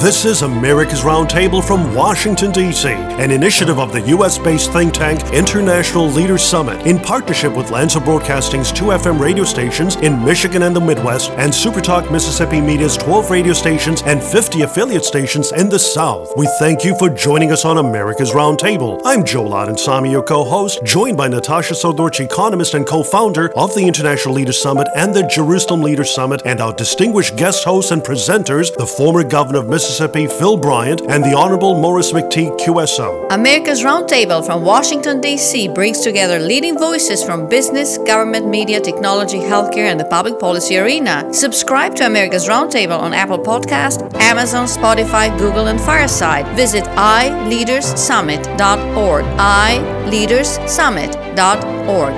This is America's Roundtable from Washington, D.C., an initiative of the U.S. based think tank International Leaders Summit in partnership with Lanser Broadcasting's two FM radio stations in Michigan and the Midwest and Supertalk Mississippi Media's 12 radio stations and 50 affiliate stations in the South. We thank you for joining us on America's Roundtable. I'm Joel Samy, your co host, joined by Natasha Srdoc, economist and co founder of the International Leaders Summit and the Jerusalem Leaders Summit, and our distinguished guest hosts and presenters, the former governor of Mississippi. Mississippi, Phil Bryant, and the Honorable Maurice McTigue QSO. America's Roundtable from Washington, D.C. brings together leading voices from business, government, media, technology, healthcare, and the public policy arena. Subscribe to America's Roundtable on Apple Podcast, Amazon, Spotify, Google, and Fireside. Visit iLeadersSummit.org. iLeadersSummit.org.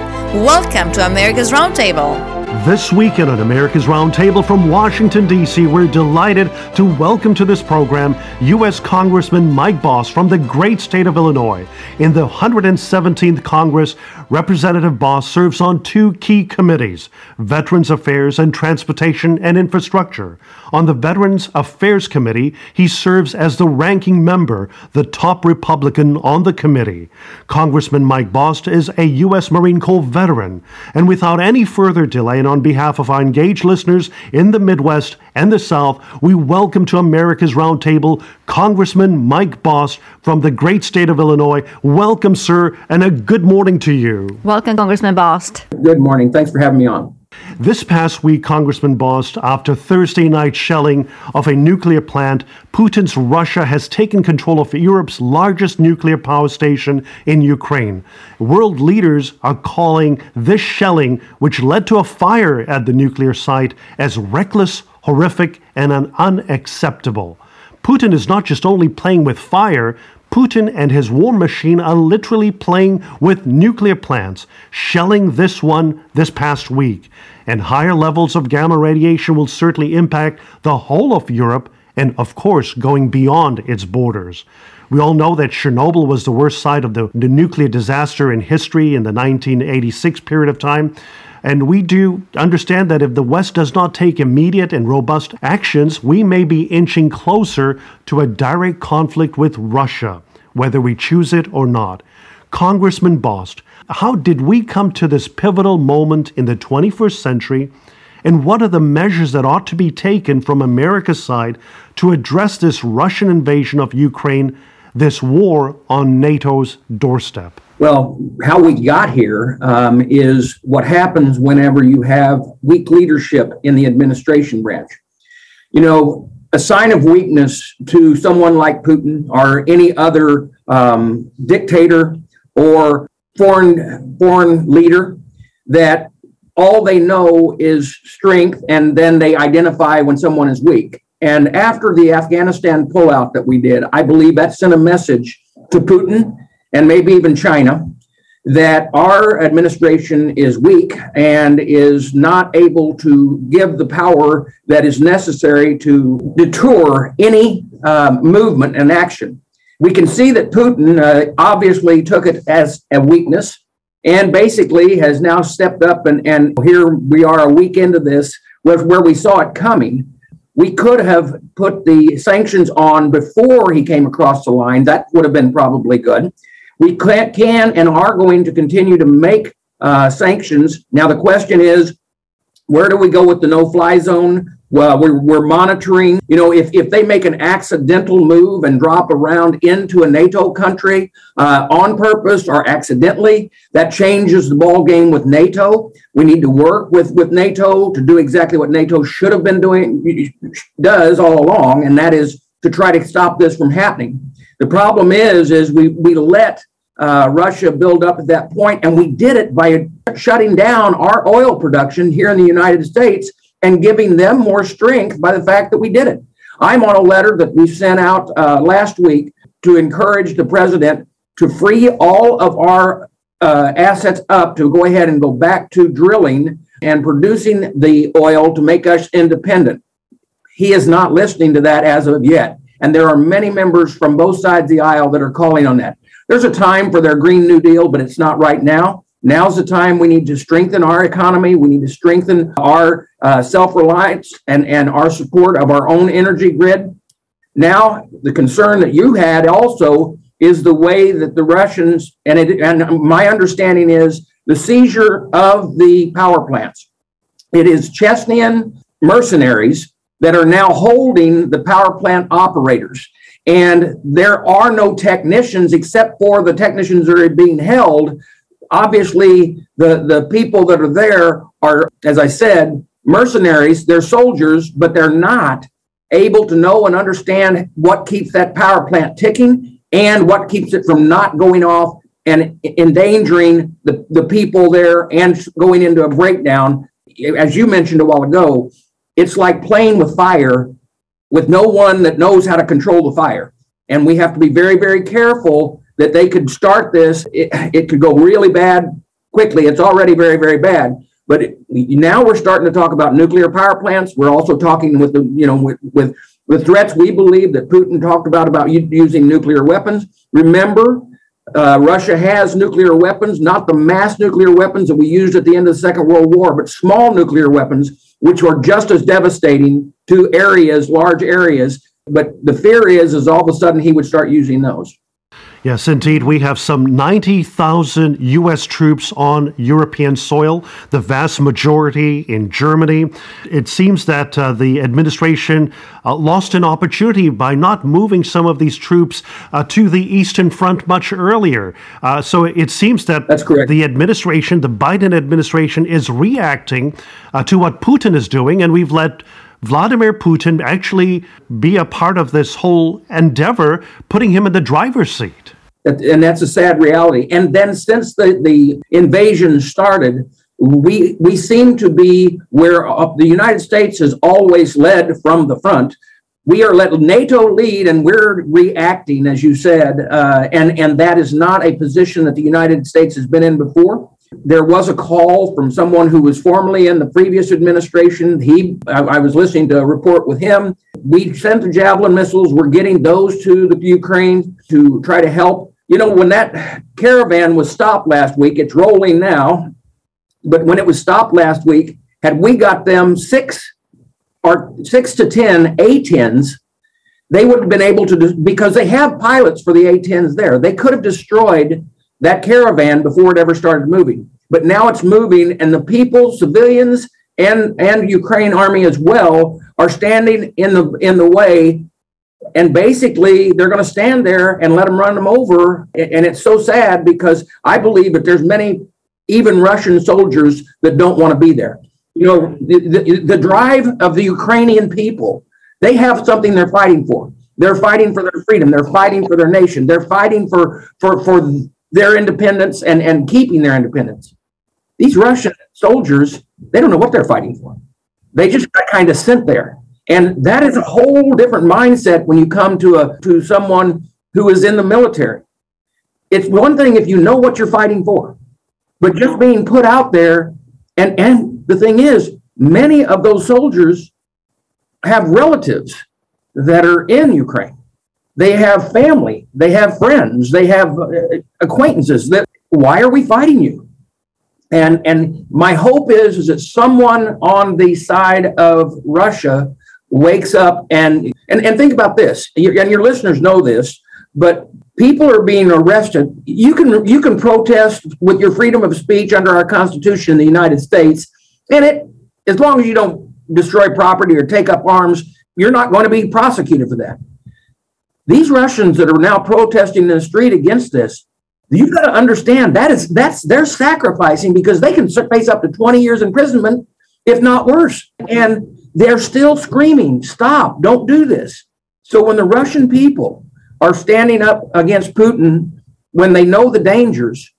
Welcome to America's Roundtable. This weekend on America's Roundtable from Washington, D.C., we're delighted to welcome to this program U.S. Congressman Mike Bost from the great state of Illinois. In the 117th Congress, Representative Bost serves on two key committees Veterans Affairs and Transportation and Infrastructure. On the Veterans Affairs Committee, he serves as the ranking member, the top Republican on the committee. Congressman Mike Bost is a U.S. Marine Corps veteran, and without any further delay, and on behalf of our engaged listeners in the Midwest and the South, we welcome to America's Roundtable Congressman Mike Bost from the great state of Illinois. Welcome, sir, and a good morning to you. Welcome, Congressman Bost. Good morning. Thanks for having me on. This past week, Congressman Bost, after Thursday night shelling of a nuclear plant, Putin's Russia has taken control of Europe's largest nuclear power station in Ukraine. World leaders are calling this shelling, which led to a fire at the nuclear site, as reckless, horrific, and unacceptable. Putin is not just only playing with fire, Putin and his war machine are literally playing with nuclear plants, shelling this one this past week. And higher levels of gamma radiation will certainly impact the whole of Europe and, of course, going beyond its borders. We all know that Chernobyl was the worst site of the, the nuclear disaster in history in the 1986 period of time. And we do understand that if the West does not take immediate and robust actions, we may be inching closer to a direct conflict with Russia, whether we choose it or not. Congressman Bost, how did we come to this pivotal moment in the 21st century? And what are the measures that ought to be taken from America's side to address this Russian invasion of Ukraine, this war on NATO's doorstep? Well, how we got here um, is what happens whenever you have weak leadership in the administration branch. You know, a sign of weakness to someone like Putin or any other um, dictator or foreign foreign leader that all they know is strength, and then they identify when someone is weak. And after the Afghanistan pullout that we did, I believe that sent a message to Putin and maybe even China, that our administration is weak and is not able to give the power that is necessary to deter any uh, movement and action. We can see that Putin uh, obviously took it as a weakness and basically has now stepped up, and, and here we are a week into this where, where we saw it coming. We could have put the sanctions on before he came across the line. That would have been probably good. We can, and are going to continue to make uh, sanctions. Now, the question is, where do we go with the no-fly zone? Well, we're, we're monitoring. You know, if, if they make an accidental move and drop around into a NATO country uh, on purpose or accidentally, that changes the ball game with NATO. We need to work with with NATO to do exactly what NATO should have been doing, does all along, and that is to try to stop this from happening. The problem is, is we we let uh, Russia build up at that point, and we did it by shutting down our oil production here in the United States and giving them more strength by the fact that we did it. I'm on a letter that we sent out uh, last week to encourage the president to free all of our uh, assets up to go ahead and go back to drilling and producing the oil to make us independent. He is not listening to that as of yet. And there are many members from both sides of the aisle that are calling on that. There's a time for their Green New Deal, but it's not right now. Now's the time we need to strengthen our economy. We need to strengthen our uh, self reliance and, and our support of our own energy grid. Now, the concern that you had also is the way that the Russians, and, it, and my understanding is the seizure of the power plants. It is Chechenian mercenaries that are now holding the power plant operators. And there are no technicians except for the technicians that are being held. Obviously, the, the people that are there are, as I said, mercenaries, they're soldiers, but they're not able to know and understand what keeps that power plant ticking and what keeps it from not going off and endangering the, the people there and going into a breakdown. As you mentioned a while ago, it's like playing with fire with no one that knows how to control the fire. And we have to be very, very careful that they could start this. It, it could go really bad quickly. It's already very, very bad. But it, now we're starting to talk about nuclear power plants. We're also talking with the, you know, with, with, with threats we believe that Putin talked about about using nuclear weapons. Remember, uh, Russia has nuclear weapons, not the mass nuclear weapons that we used at the end of the Second World War, but small nuclear weapons, which are just as devastating to areas, large areas. But the fear is, is all of a sudden he would start using those. Yes, indeed. We have some 90,000 U.S. troops on European soil, the vast majority in Germany. It seems that uh, the administration uh, lost an opportunity by not moving some of these troops uh, to the Eastern Front much earlier. Uh, so it seems that That's correct. the administration, the Biden administration, is reacting uh, to what Putin is doing, and we've let Vladimir Putin actually be a part of this whole endeavor, putting him in the driver's seat. And that's a sad reality. And then since the, the invasion started, we we seem to be where uh, the United States has always led from the front. We are let NATO lead, and we're reacting, as you said, uh, and and that is not a position that the United States has been in before. There was a call from someone who was formerly in the previous administration. He, I, I was listening to a report with him. We sent the Javelin missiles. We're getting those to the Ukraine to try to help. You know, when that caravan was stopped last week, it's rolling now. But when it was stopped last week, had we got them six or six to 10 A-10s, they would have been able to, because they have pilots for the A-10s there. They could have destroyed that caravan before it ever started moving. But now it's moving, and the people, civilians, and and Ukraine army as well, are standing in the in the way. And basically, they're going to stand there and let them run them over. And it's so sad because I believe that there's many, even Russian soldiers that don't want to be there. You know, the, the, the drive of the Ukrainian people, they have something they're fighting for. They're fighting for their freedom. They're fighting for their nation. They're fighting for for for their independence and, and keeping their independence. These Russian soldiers, they don't know what they're fighting for. They just got kind of sent there. And that is a whole different mindset when you come to a to someone who is in the military. It's one thing if you know what you're fighting for, but just being put out there and and the thing is, many of those soldiers have relatives that are in Ukraine. They have family, they have friends, they have uh, acquaintances. That why are we fighting you? And and my hope is is that someone on the side of Russia wakes up and and, and think about this. And your listeners know this, but people are being arrested. You can you can protest with your freedom of speech under our Constitution in the United States, and it as long as you don't destroy property or take up arms, you're not going to be prosecuted for that. These Russians that are now protesting in the street against this, you've got to understand that is that's they're sacrificing because they can face up to 20 years imprisonment, if not worse. And they're still screaming, stop, don't do this. So when the Russian people are standing up against Putin when they know the dangers,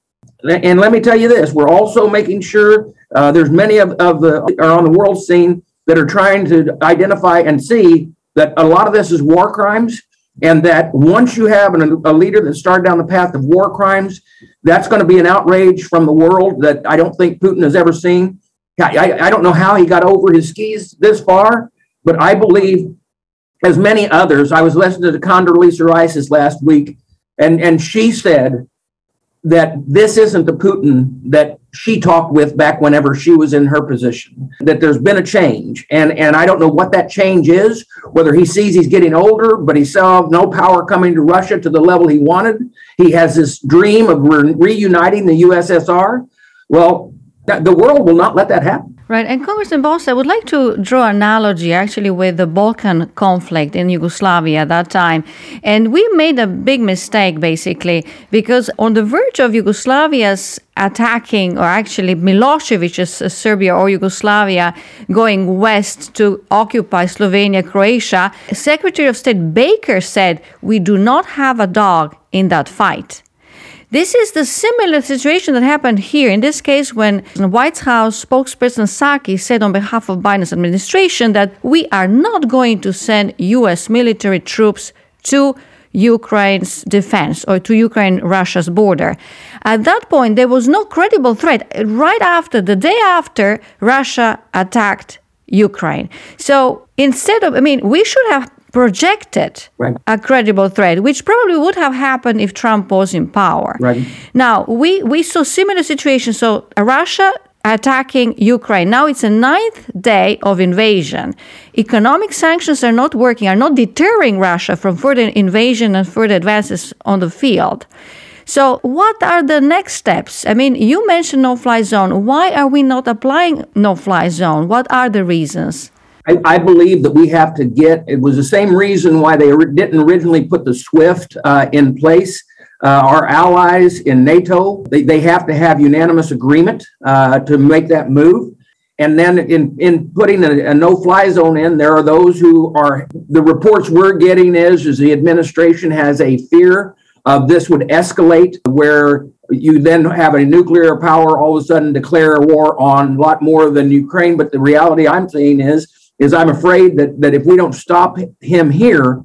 and let me tell you this, we're also making sure uh, there's many of, of the are on the world scene that are trying to identify and see that a lot of this is war crimes and that once you have an, a leader that started down the path of war crimes, that's going to be an outrage from the world that I don't think Putin has ever seen. I, I, don't know how he got over his skis this far, but I believe, as many others, I was listening to Condoleezza Rice last week, and, and she said that this isn't the Putin that she talked with back whenever she was in her position that there's been a change. And and i don't know what that change is whether he sees he's getting older but he saw no power coming to russia to the level he wanted. He has this dream of re- reuniting the ussr well the world will not let that happen Right, and Congressman Bost, I would like to draw analogy actually with the Balkan conflict in Yugoslavia at that time. And we made a big mistake basically because on the verge of Yugoslavia's attacking, or actually Milosevic's uh, Serbia or Yugoslavia going west to occupy Slovenia, Croatia, Secretary of State Baker said, We do not have a dog in that fight. This is the similar situation that happened here. In this case, when White House spokesperson Psaki said on behalf of Biden's administration that we are not going to send U.S. military troops to Ukraine's defense or to Ukraine Russia's border. At that point, there was no credible threat. Right after, the day after, Russia attacked Ukraine. So instead of, I mean, we should have projected right. a credible threat, which probably would have happened if Trump was in power. Right. Now, we, we saw similar situations. So Russia attacking Ukraine. Now it's a ninth day of invasion. Economic sanctions are not working, are not deterring Russia from further invasion and further advances on the field. So, what are the next steps? I mean, you mentioned no fly zone. Why are we not applying no fly zone? What are the reasons? I, I, believe that we have to get, it was the same reason why they didn't originally put the SWIFT uh, in place. Uh, our allies in NATO, they, they have to have unanimous agreement uh, to make that move. And then in, in putting a, a no-fly zone in, there are those who are, the reports we're getting is, is the administration has a fear of this would escalate where you then have a nuclear power all of a sudden declare war on a lot more than Ukraine. But the reality I'm seeing is is I'm afraid that, that if we don't stop him here,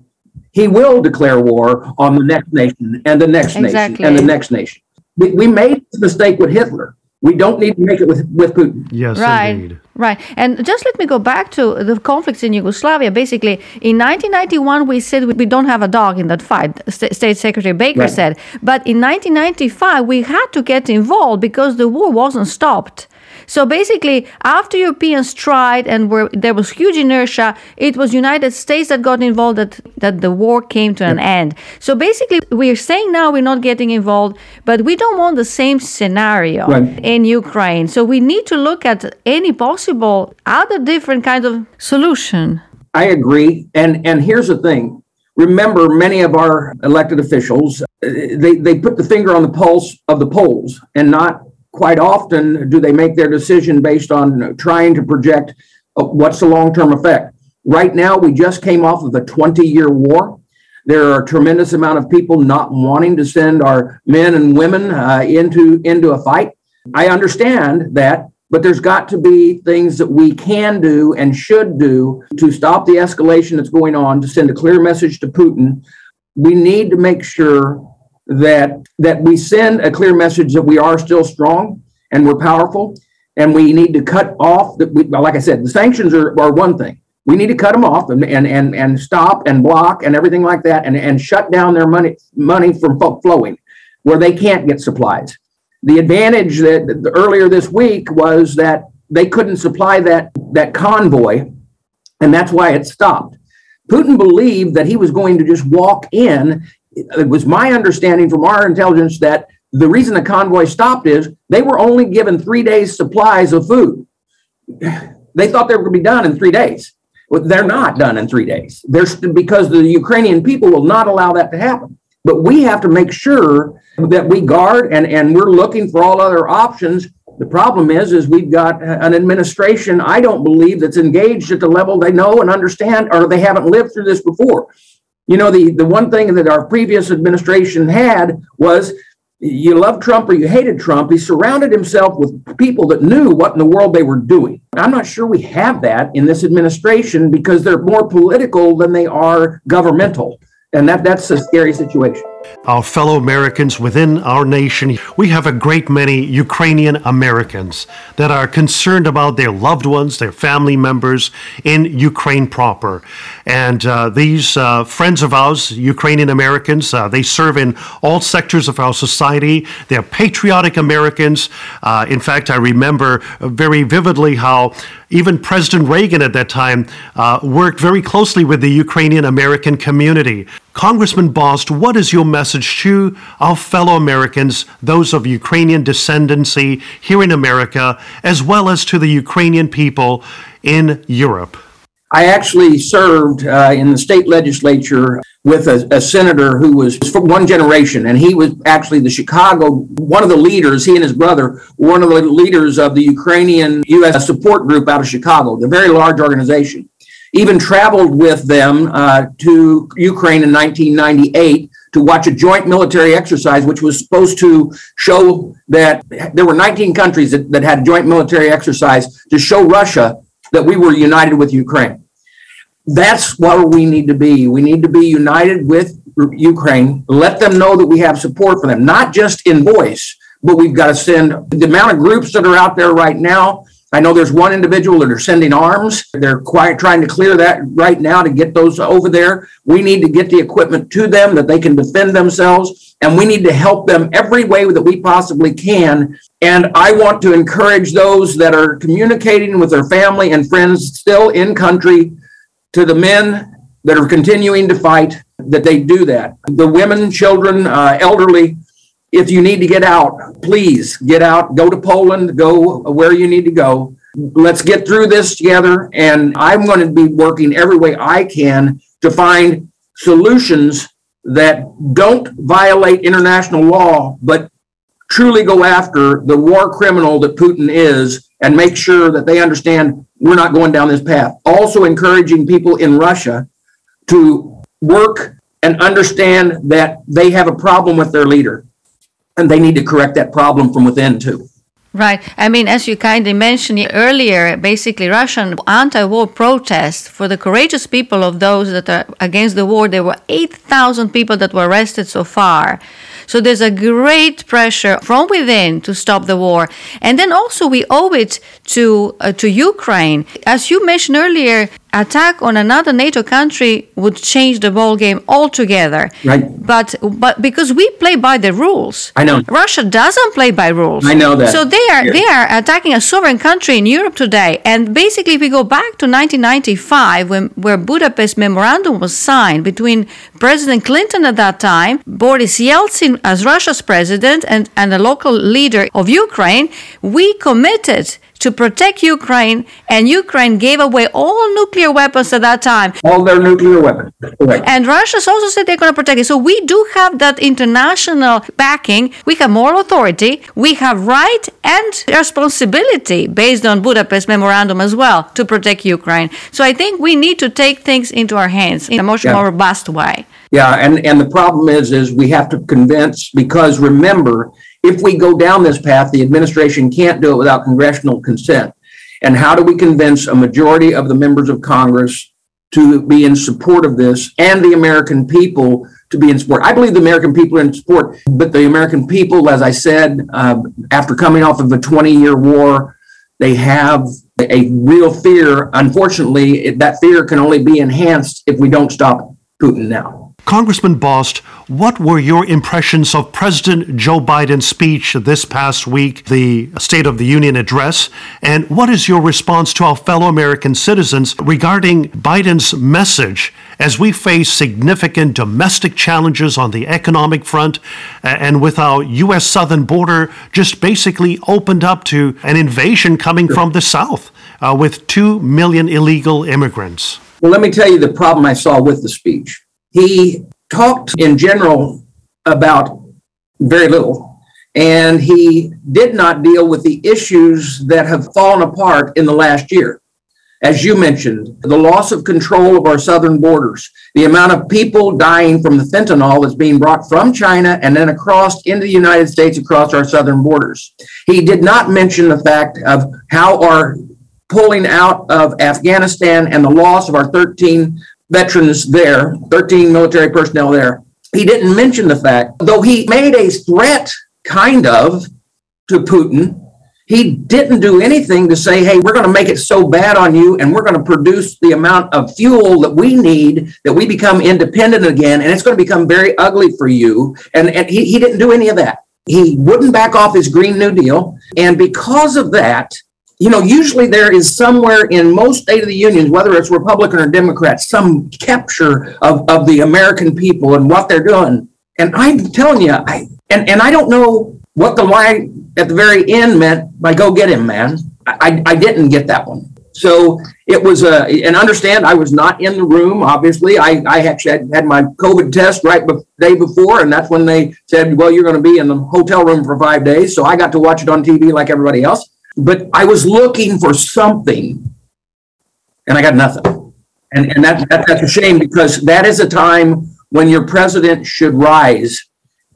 he will declare war on the next nation and the next exactly. nation and the next nation. We, we made the mistake with Hitler. We don't need to make it with, with Putin. Yes, right, indeed. Right. And just let me go back to the conflicts in Yugoslavia. Basically, in 1991, we said we don't have a dog in that fight, State Secretary Baker right. said. But in 1995, we had to get involved because the war wasn't stopped. So basically, after Europeans tried and were, there was huge inertia, it was United States that got involved that, that the war came to an end. So basically, we're saying now we're not getting involved, but we don't want the same scenario right. in Ukraine. So we need to look at any possible other different kind of solution. I agree. And and here's the thing. Remember, many of our elected officials, uh, they, they put the finger on the pulse of the polls and not quite often do they make their decision based on trying to project uh, what's the long-term effect. Right now, we just came off of a 20-year war. There are a tremendous amount of people not wanting to send our men and women uh, into into a fight. I understand that, but there's got to be things that we can do and should do to stop the escalation that's going on, to send a clear message to Putin. We need to make sure that that we send a clear message that we are still strong and we're powerful, and we need to cut off. The, we, like I said, the sanctions are, are one thing. We need to cut them off and, and and and stop and block and everything like that, and and shut down their money money from flowing where they can't get supplies. The advantage that earlier this week was that they couldn't supply that that convoy, and that's why it stopped. Putin believed that he was going to just walk in it was my understanding from our intelligence that the reason the convoy stopped is they were only given three days supplies of food. They thought they were going to be done in three days. Well, they're not done in three days. There's because the Ukrainian people will not allow that to happen. But we have to make sure that we guard and, and we're looking for all other options. The problem is, is we've got an administration, I don't believe, that's engaged at the level they know and understand, or they haven't lived through this before. You know, the, the one thing that our previous administration had was you loved Trump or you hated Trump. He surrounded himself with people that knew what in the world they were doing. I'm not sure we have that in this administration because they're more political than they are governmental. And that, that's a scary situation. Our fellow Americans within our nation, we have a great many Ukrainian Americans that are concerned about their loved ones, their family members in Ukraine proper. And uh, these uh, friends of ours, Ukrainian Americans, uh, they serve in all sectors of our society. They're patriotic Americans. Uh, in fact, I remember very vividly how even President Reagan at that time uh, worked very closely with the Ukrainian American community. Congressman Bost, what is your message to our fellow Americans, those of Ukrainian descendancy here in America, as well as to the Ukrainian people in Europe? I actually served uh, in the state legislature with a, a, senator who was from one generation, and he was actually the Chicago, one of the leaders, he and his brother, were one of the leaders of the Ukrainian U.S. support group out of Chicago, the very large organization. Even traveled with them uh, to Ukraine in 1998 to watch a joint military exercise, which was supposed to show that there were 19 countries that, that had joint military exercise to show Russia that we were united with Ukraine that's what we need to be. We need to be united with Ukraine, let them know that we have support for them, not just in voice, but we've got to send the amount of groups that are out there right now. I know there's one individual that are sending arms. They're quite trying to clear that right now to get those over there. We need to get the equipment to them that they can defend themselves, and we need to help them every way that we possibly can. And I want to encourage those that are communicating with their family and friends still in country to the men that are continuing to fight that they do that. The women, children, uh, elderly, if you need to get out, please get out, go to Poland, go where you need to go. Let's get through this together. And I'm going to be working every way I can to find solutions that don't violate international law, but truly go after the war criminal that Putin is and make sure that they understand we're not going down this path. Also, encouraging people in Russia to work and understand that they have a problem with their leader and they need to correct that problem from within too. Right. I mean, as you kindly mentioned earlier, basically Russian anti-war protests for the courageous people of those that are against the war. There were 8,000 people that were arrested so far. So there's a great pressure from within to stop the war. And then also we owe it to uh, to Ukraine. As you mentioned earlier, attack on another NATO country would change the ball game altogether. Right. But but because we play by the rules. I know. Russia doesn't play by rules. I know that. So they are they are attacking a sovereign country in Europe today. And basically if we go back to 1995 when where Budapest memorandum was signed between President Clinton at that time, Boris Yeltsin as Russia's president and, and a local leader of Ukraine, we committed to protect Ukraine, and Ukraine gave away all nuclear weapons at that time. All their nuclear weapons. Correct. And Russia also said they're going to protect it. So we do have that international backing. We have moral authority. We have right and responsibility based on Budapest memorandum as well to protect Ukraine. So I think we need to take things into our hands in a much yeah. more robust way. Yeah, and, and the problem is is we have to convince because remember if we go down this path, the administration can't do it without congressional consent. And how do we convince a majority of the members of Congress to be in support of this and the American people to be in support? I believe the American people are in support, but the American people, as I said, uh, after coming off of a 20 year war, they have a real fear. Unfortunately, that fear can only be enhanced if we don't stop Putin now. Congressman Bost, what were your impressions of President Joe Biden's speech this past week, the State of the Union address? And what is your response to our fellow American citizens regarding Biden's message as we face significant domestic challenges on the economic front and with our U.S. southern border just basically opened up to an invasion coming from the South uh, with 2 million illegal immigrants? Well, let me tell you the problem I saw with the speech he talked in general about very little, and he did not deal with the issues that have fallen apart in the last year. As you mentioned, the loss of control of our southern borders, the amount of people dying from the fentanyl that's being brought from China and then across into the United States across our southern borders. He did not mention the fact of how our pulling out of Afghanistan and the loss of our 13 veterans there, 13 military personnel there, he didn't mention the fact, though he made a threat, kind of, to Putin, he didn't do anything to say, hey, we're going to make it so bad on you and we're going to produce the amount of fuel that we need that we become independent again. And it's going to become very ugly for you. And, and he, he didn't do any of that. He wouldn't back off his Green New Deal. And because of that, you know, usually there is somewhere in most state of the unions, whether it's Republican or Democrat, some capture of, of the American people and what they're doing. And I'm telling you, I and, and I don't know what the line at the very end meant by go get him, man. I, I didn't get that one. So it was a, and understand I was not in the room, obviously. I, I actually had, had my COVID test right the day before, and that's when they said, well, you're going to be in the hotel room for five days. So I got to watch it on TV like everybody else but I was looking for something and I got nothing. And, and that, that, that's a shame because that is a time when your president should rise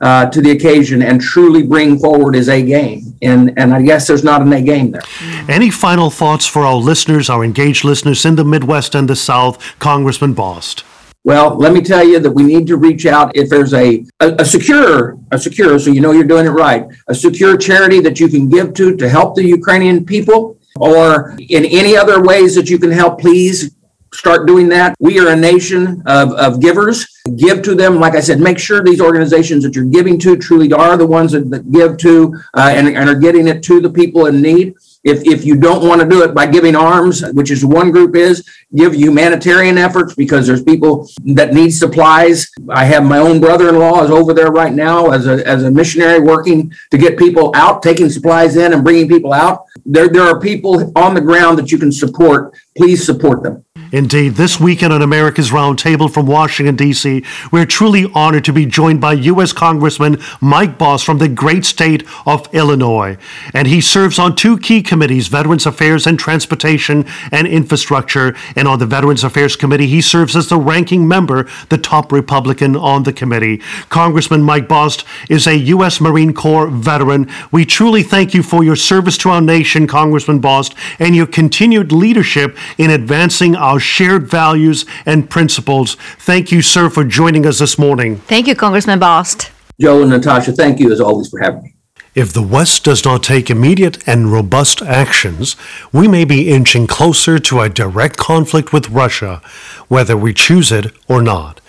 uh, to the occasion and truly bring forward his A game. And, and I guess there's not an A game there. Any final thoughts for our listeners, our engaged listeners in the Midwest and the South, Congressman Bost? Well, let me tell you that we need to reach out if there's a, a, a, secure, a secure, so you know you're doing it right, a secure charity that you can give to to help the Ukrainian people, or in any other ways that you can help, please start doing that. We are a nation of, of givers. Give to them. Like I said, make sure these organizations that you're giving to truly are the ones that, that give to uh, and, and are getting it to the people in need. If, if you don't want to do it by giving arms, which is one group is, give humanitarian efforts because there's people that need supplies. I have my own brother-in-law is over there right now as a, as a missionary working to get people out, taking supplies in and bringing people out. There, there are people on the ground that you can support. Please support them. Indeed, this weekend on America's Roundtable from Washington, D.C., we're truly honored to be joined by U.S. Congressman Mike Bost from the great state of Illinois. And he serves on two key committees Veterans Affairs and Transportation and Infrastructure. And on the Veterans Affairs Committee, he serves as the ranking member, the top Republican on the committee. Congressman Mike Bost is a U.S. Marine Corps veteran. We truly thank you for your service to our nation, Congressman Bost, and your continued leadership in advancing our shared values and principles. Thank you, sir, for joining us this morning. Thank you, Congressman Bost. Joe and Natasha, thank you as always for having me. If the West does not take immediate and robust actions, we may be inching closer to a direct conflict with Russia, whether we choose it or not.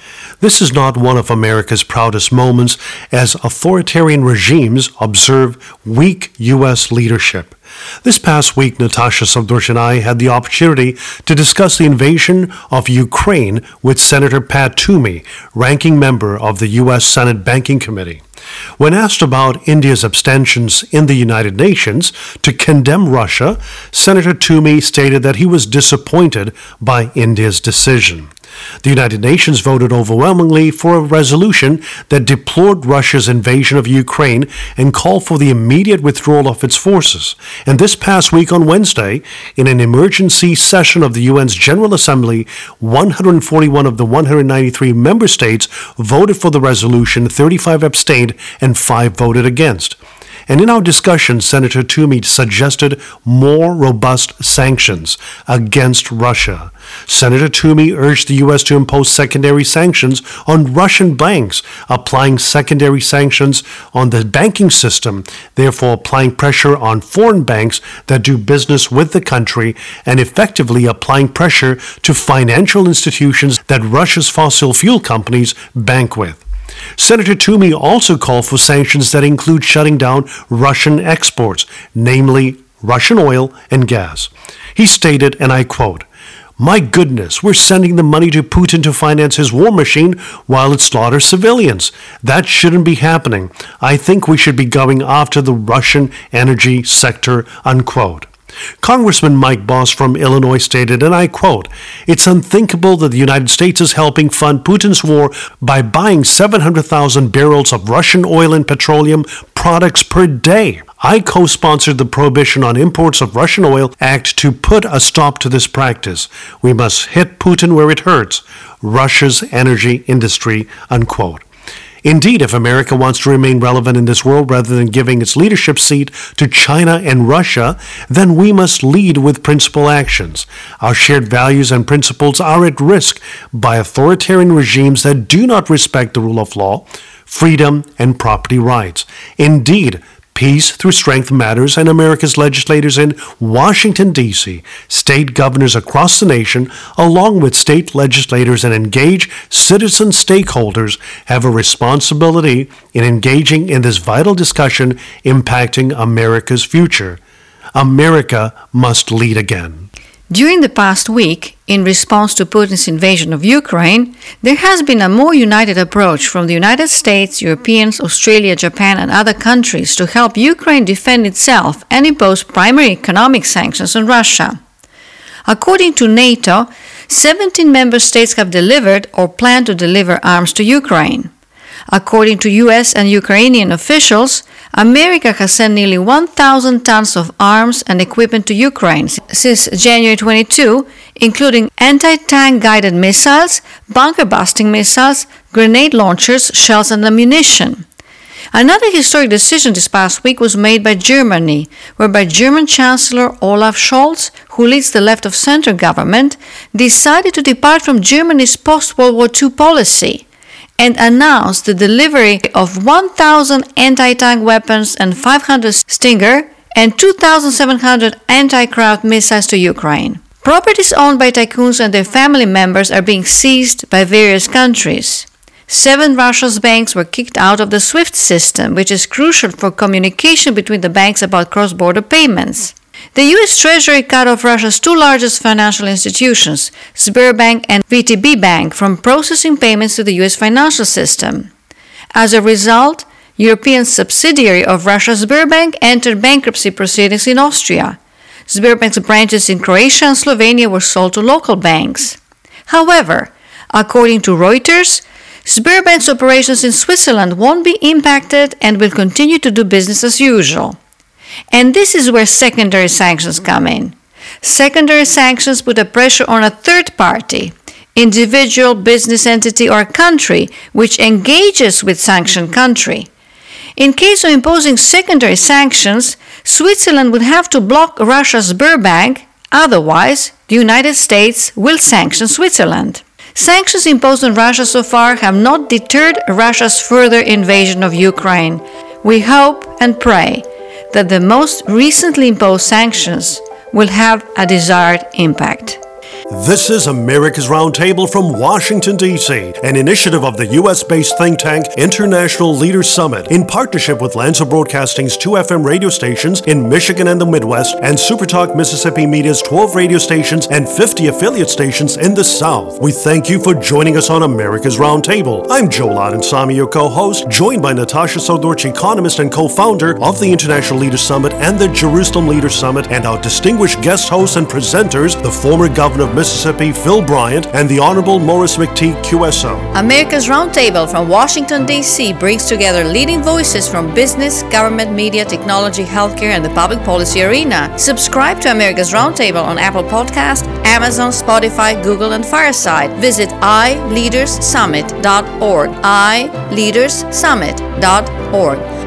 This is not one of America's proudest moments as authoritarian regimes observe weak U.S. leadership. This past week, Natasha Srdoc and I had the opportunity to discuss the invasion of Ukraine with Senator Pat Toomey, ranking member of the U.S. Senate Banking Committee. When asked about India's abstentions in the United Nations to condemn Russia, Senator Toomey stated that he was disappointed by India's decision. The United Nations voted overwhelmingly for a resolution that deplored Russia's invasion of Ukraine and called for the immediate withdrawal of its forces. And this past week on Wednesday, in an emergency session of the UN's General Assembly, 141 of the 193 member states voted for the resolution, 35 abstained, and 5 voted against. And in our discussion, Senator Toomey suggested more robust sanctions against Russia. Senator Toomey urged the U.S. to impose secondary sanctions on Russian banks, applying secondary sanctions on the banking system, therefore applying pressure on foreign banks that do business with the country, and effectively applying pressure to financial institutions that Russia's fossil fuel companies bank with. Senator Toomey also called for sanctions that include shutting down Russian exports, namely Russian oil and gas. He stated, and I quote, my goodness, we're sending the money to Putin to finance his war machine while it slaughters civilians. That shouldn't be happening. I think we should be going after the Russian energy sector, unquote. Congressman Mike Bost from Illinois stated, and I quote, It's unthinkable that the United States is helping fund Putin's war by buying 700,000 barrels of Russian oil and petroleum products per day. I co sponsored the Prohibition on Imports of Russian Oil Act to put a stop to this practice. We must hit Putin where it hurts Russia's energy industry. Unquote. Indeed, if America wants to remain relevant in this world rather than giving its leadership seat to China and Russia, then we must lead with principled actions. Our shared values and principles are at risk by authoritarian regimes that do not respect the rule of law, freedom, and property rights. Indeed, Peace through strength matters, and America's legislators in Washington, D.C., state governors across the nation, along with state legislators and engaged citizen stakeholders, have a responsibility in engaging in this vital discussion impacting America's future. America must lead again. During the past week, in response to Putin's invasion of Ukraine, there has been a more united approach from the United States, Europeans, Australia, Japan, and other countries to help Ukraine defend itself and impose primary economic sanctions on Russia. According to NATO, 17 member states have delivered or plan to deliver arms to Ukraine. According to US and Ukrainian officials, America has sent nearly 1,000 tons of arms and equipment to Ukraine since January 22, including anti tank guided missiles, bunker busting missiles, grenade launchers, shells, and ammunition. Another historic decision this past week was made by Germany, whereby German Chancellor Olaf Scholz, who leads the left of center government, decided to depart from Germany's post World War II policy and announced the delivery of 1,000 anti tank weapons and 500 Stinger and 2,700 anti craft missiles to Ukraine. Properties owned by tycoons and their family members are being seized by various countries. Seven Russia's banks were kicked out of the SWIFT system, which is crucial for communication between the banks about cross border payments. The US Treasury cut off Russia's two largest financial institutions, Sberbank and VTB Bank, from processing payments to the US financial system. As a result, European subsidiary of Russia Sberbank entered bankruptcy proceedings in Austria. Sberbank's branches in Croatia and Slovenia were sold to local banks. However, according to Reuters, Sberbank's operations in Switzerland won't be impacted and will continue to do business as usual. And this is where secondary sanctions come in. Secondary sanctions put a pressure on a third party, individual, business entity, or country which engages with sanctioned country. In case of imposing secondary sanctions, Switzerland would have to block Russia's Sberbank, otherwise, the United States will sanction Switzerland. Sanctions imposed on Russia so far have not deterred Russia's further invasion of Ukraine. We hope and pray that the most recently imposed sanctions will have a desired impact. This is America's Roundtable from Washington, D.C., an initiative of the U.S. based think tank International Leaders Summit in partnership with Lanser Broadcasting's two FM radio stations in Michigan and the Midwest and Supertalk Mississippi Media's 12 radio stations and 50 affiliate stations in the South. We thank you for joining us on America's Roundtable. I'm Joe Samy, your co host, joined by Natasha Srdoc, economist and co founder of the International Leaders Summit and the Jerusalem Leaders Summit, and our distinguished guest hosts and presenters, the former governor of Mississippi, Phil Bryant, and the Honorable Maurice McTigue QSO. America's Roundtable from Washington, D.C. brings together leading voices from business, government, media, technology, healthcare, and the public policy arena. Subscribe to America's Roundtable on Apple Podcast, Amazon, Spotify, Google, and Fireside. Visit iLeadersSummit.org. iLeadersSummit.org.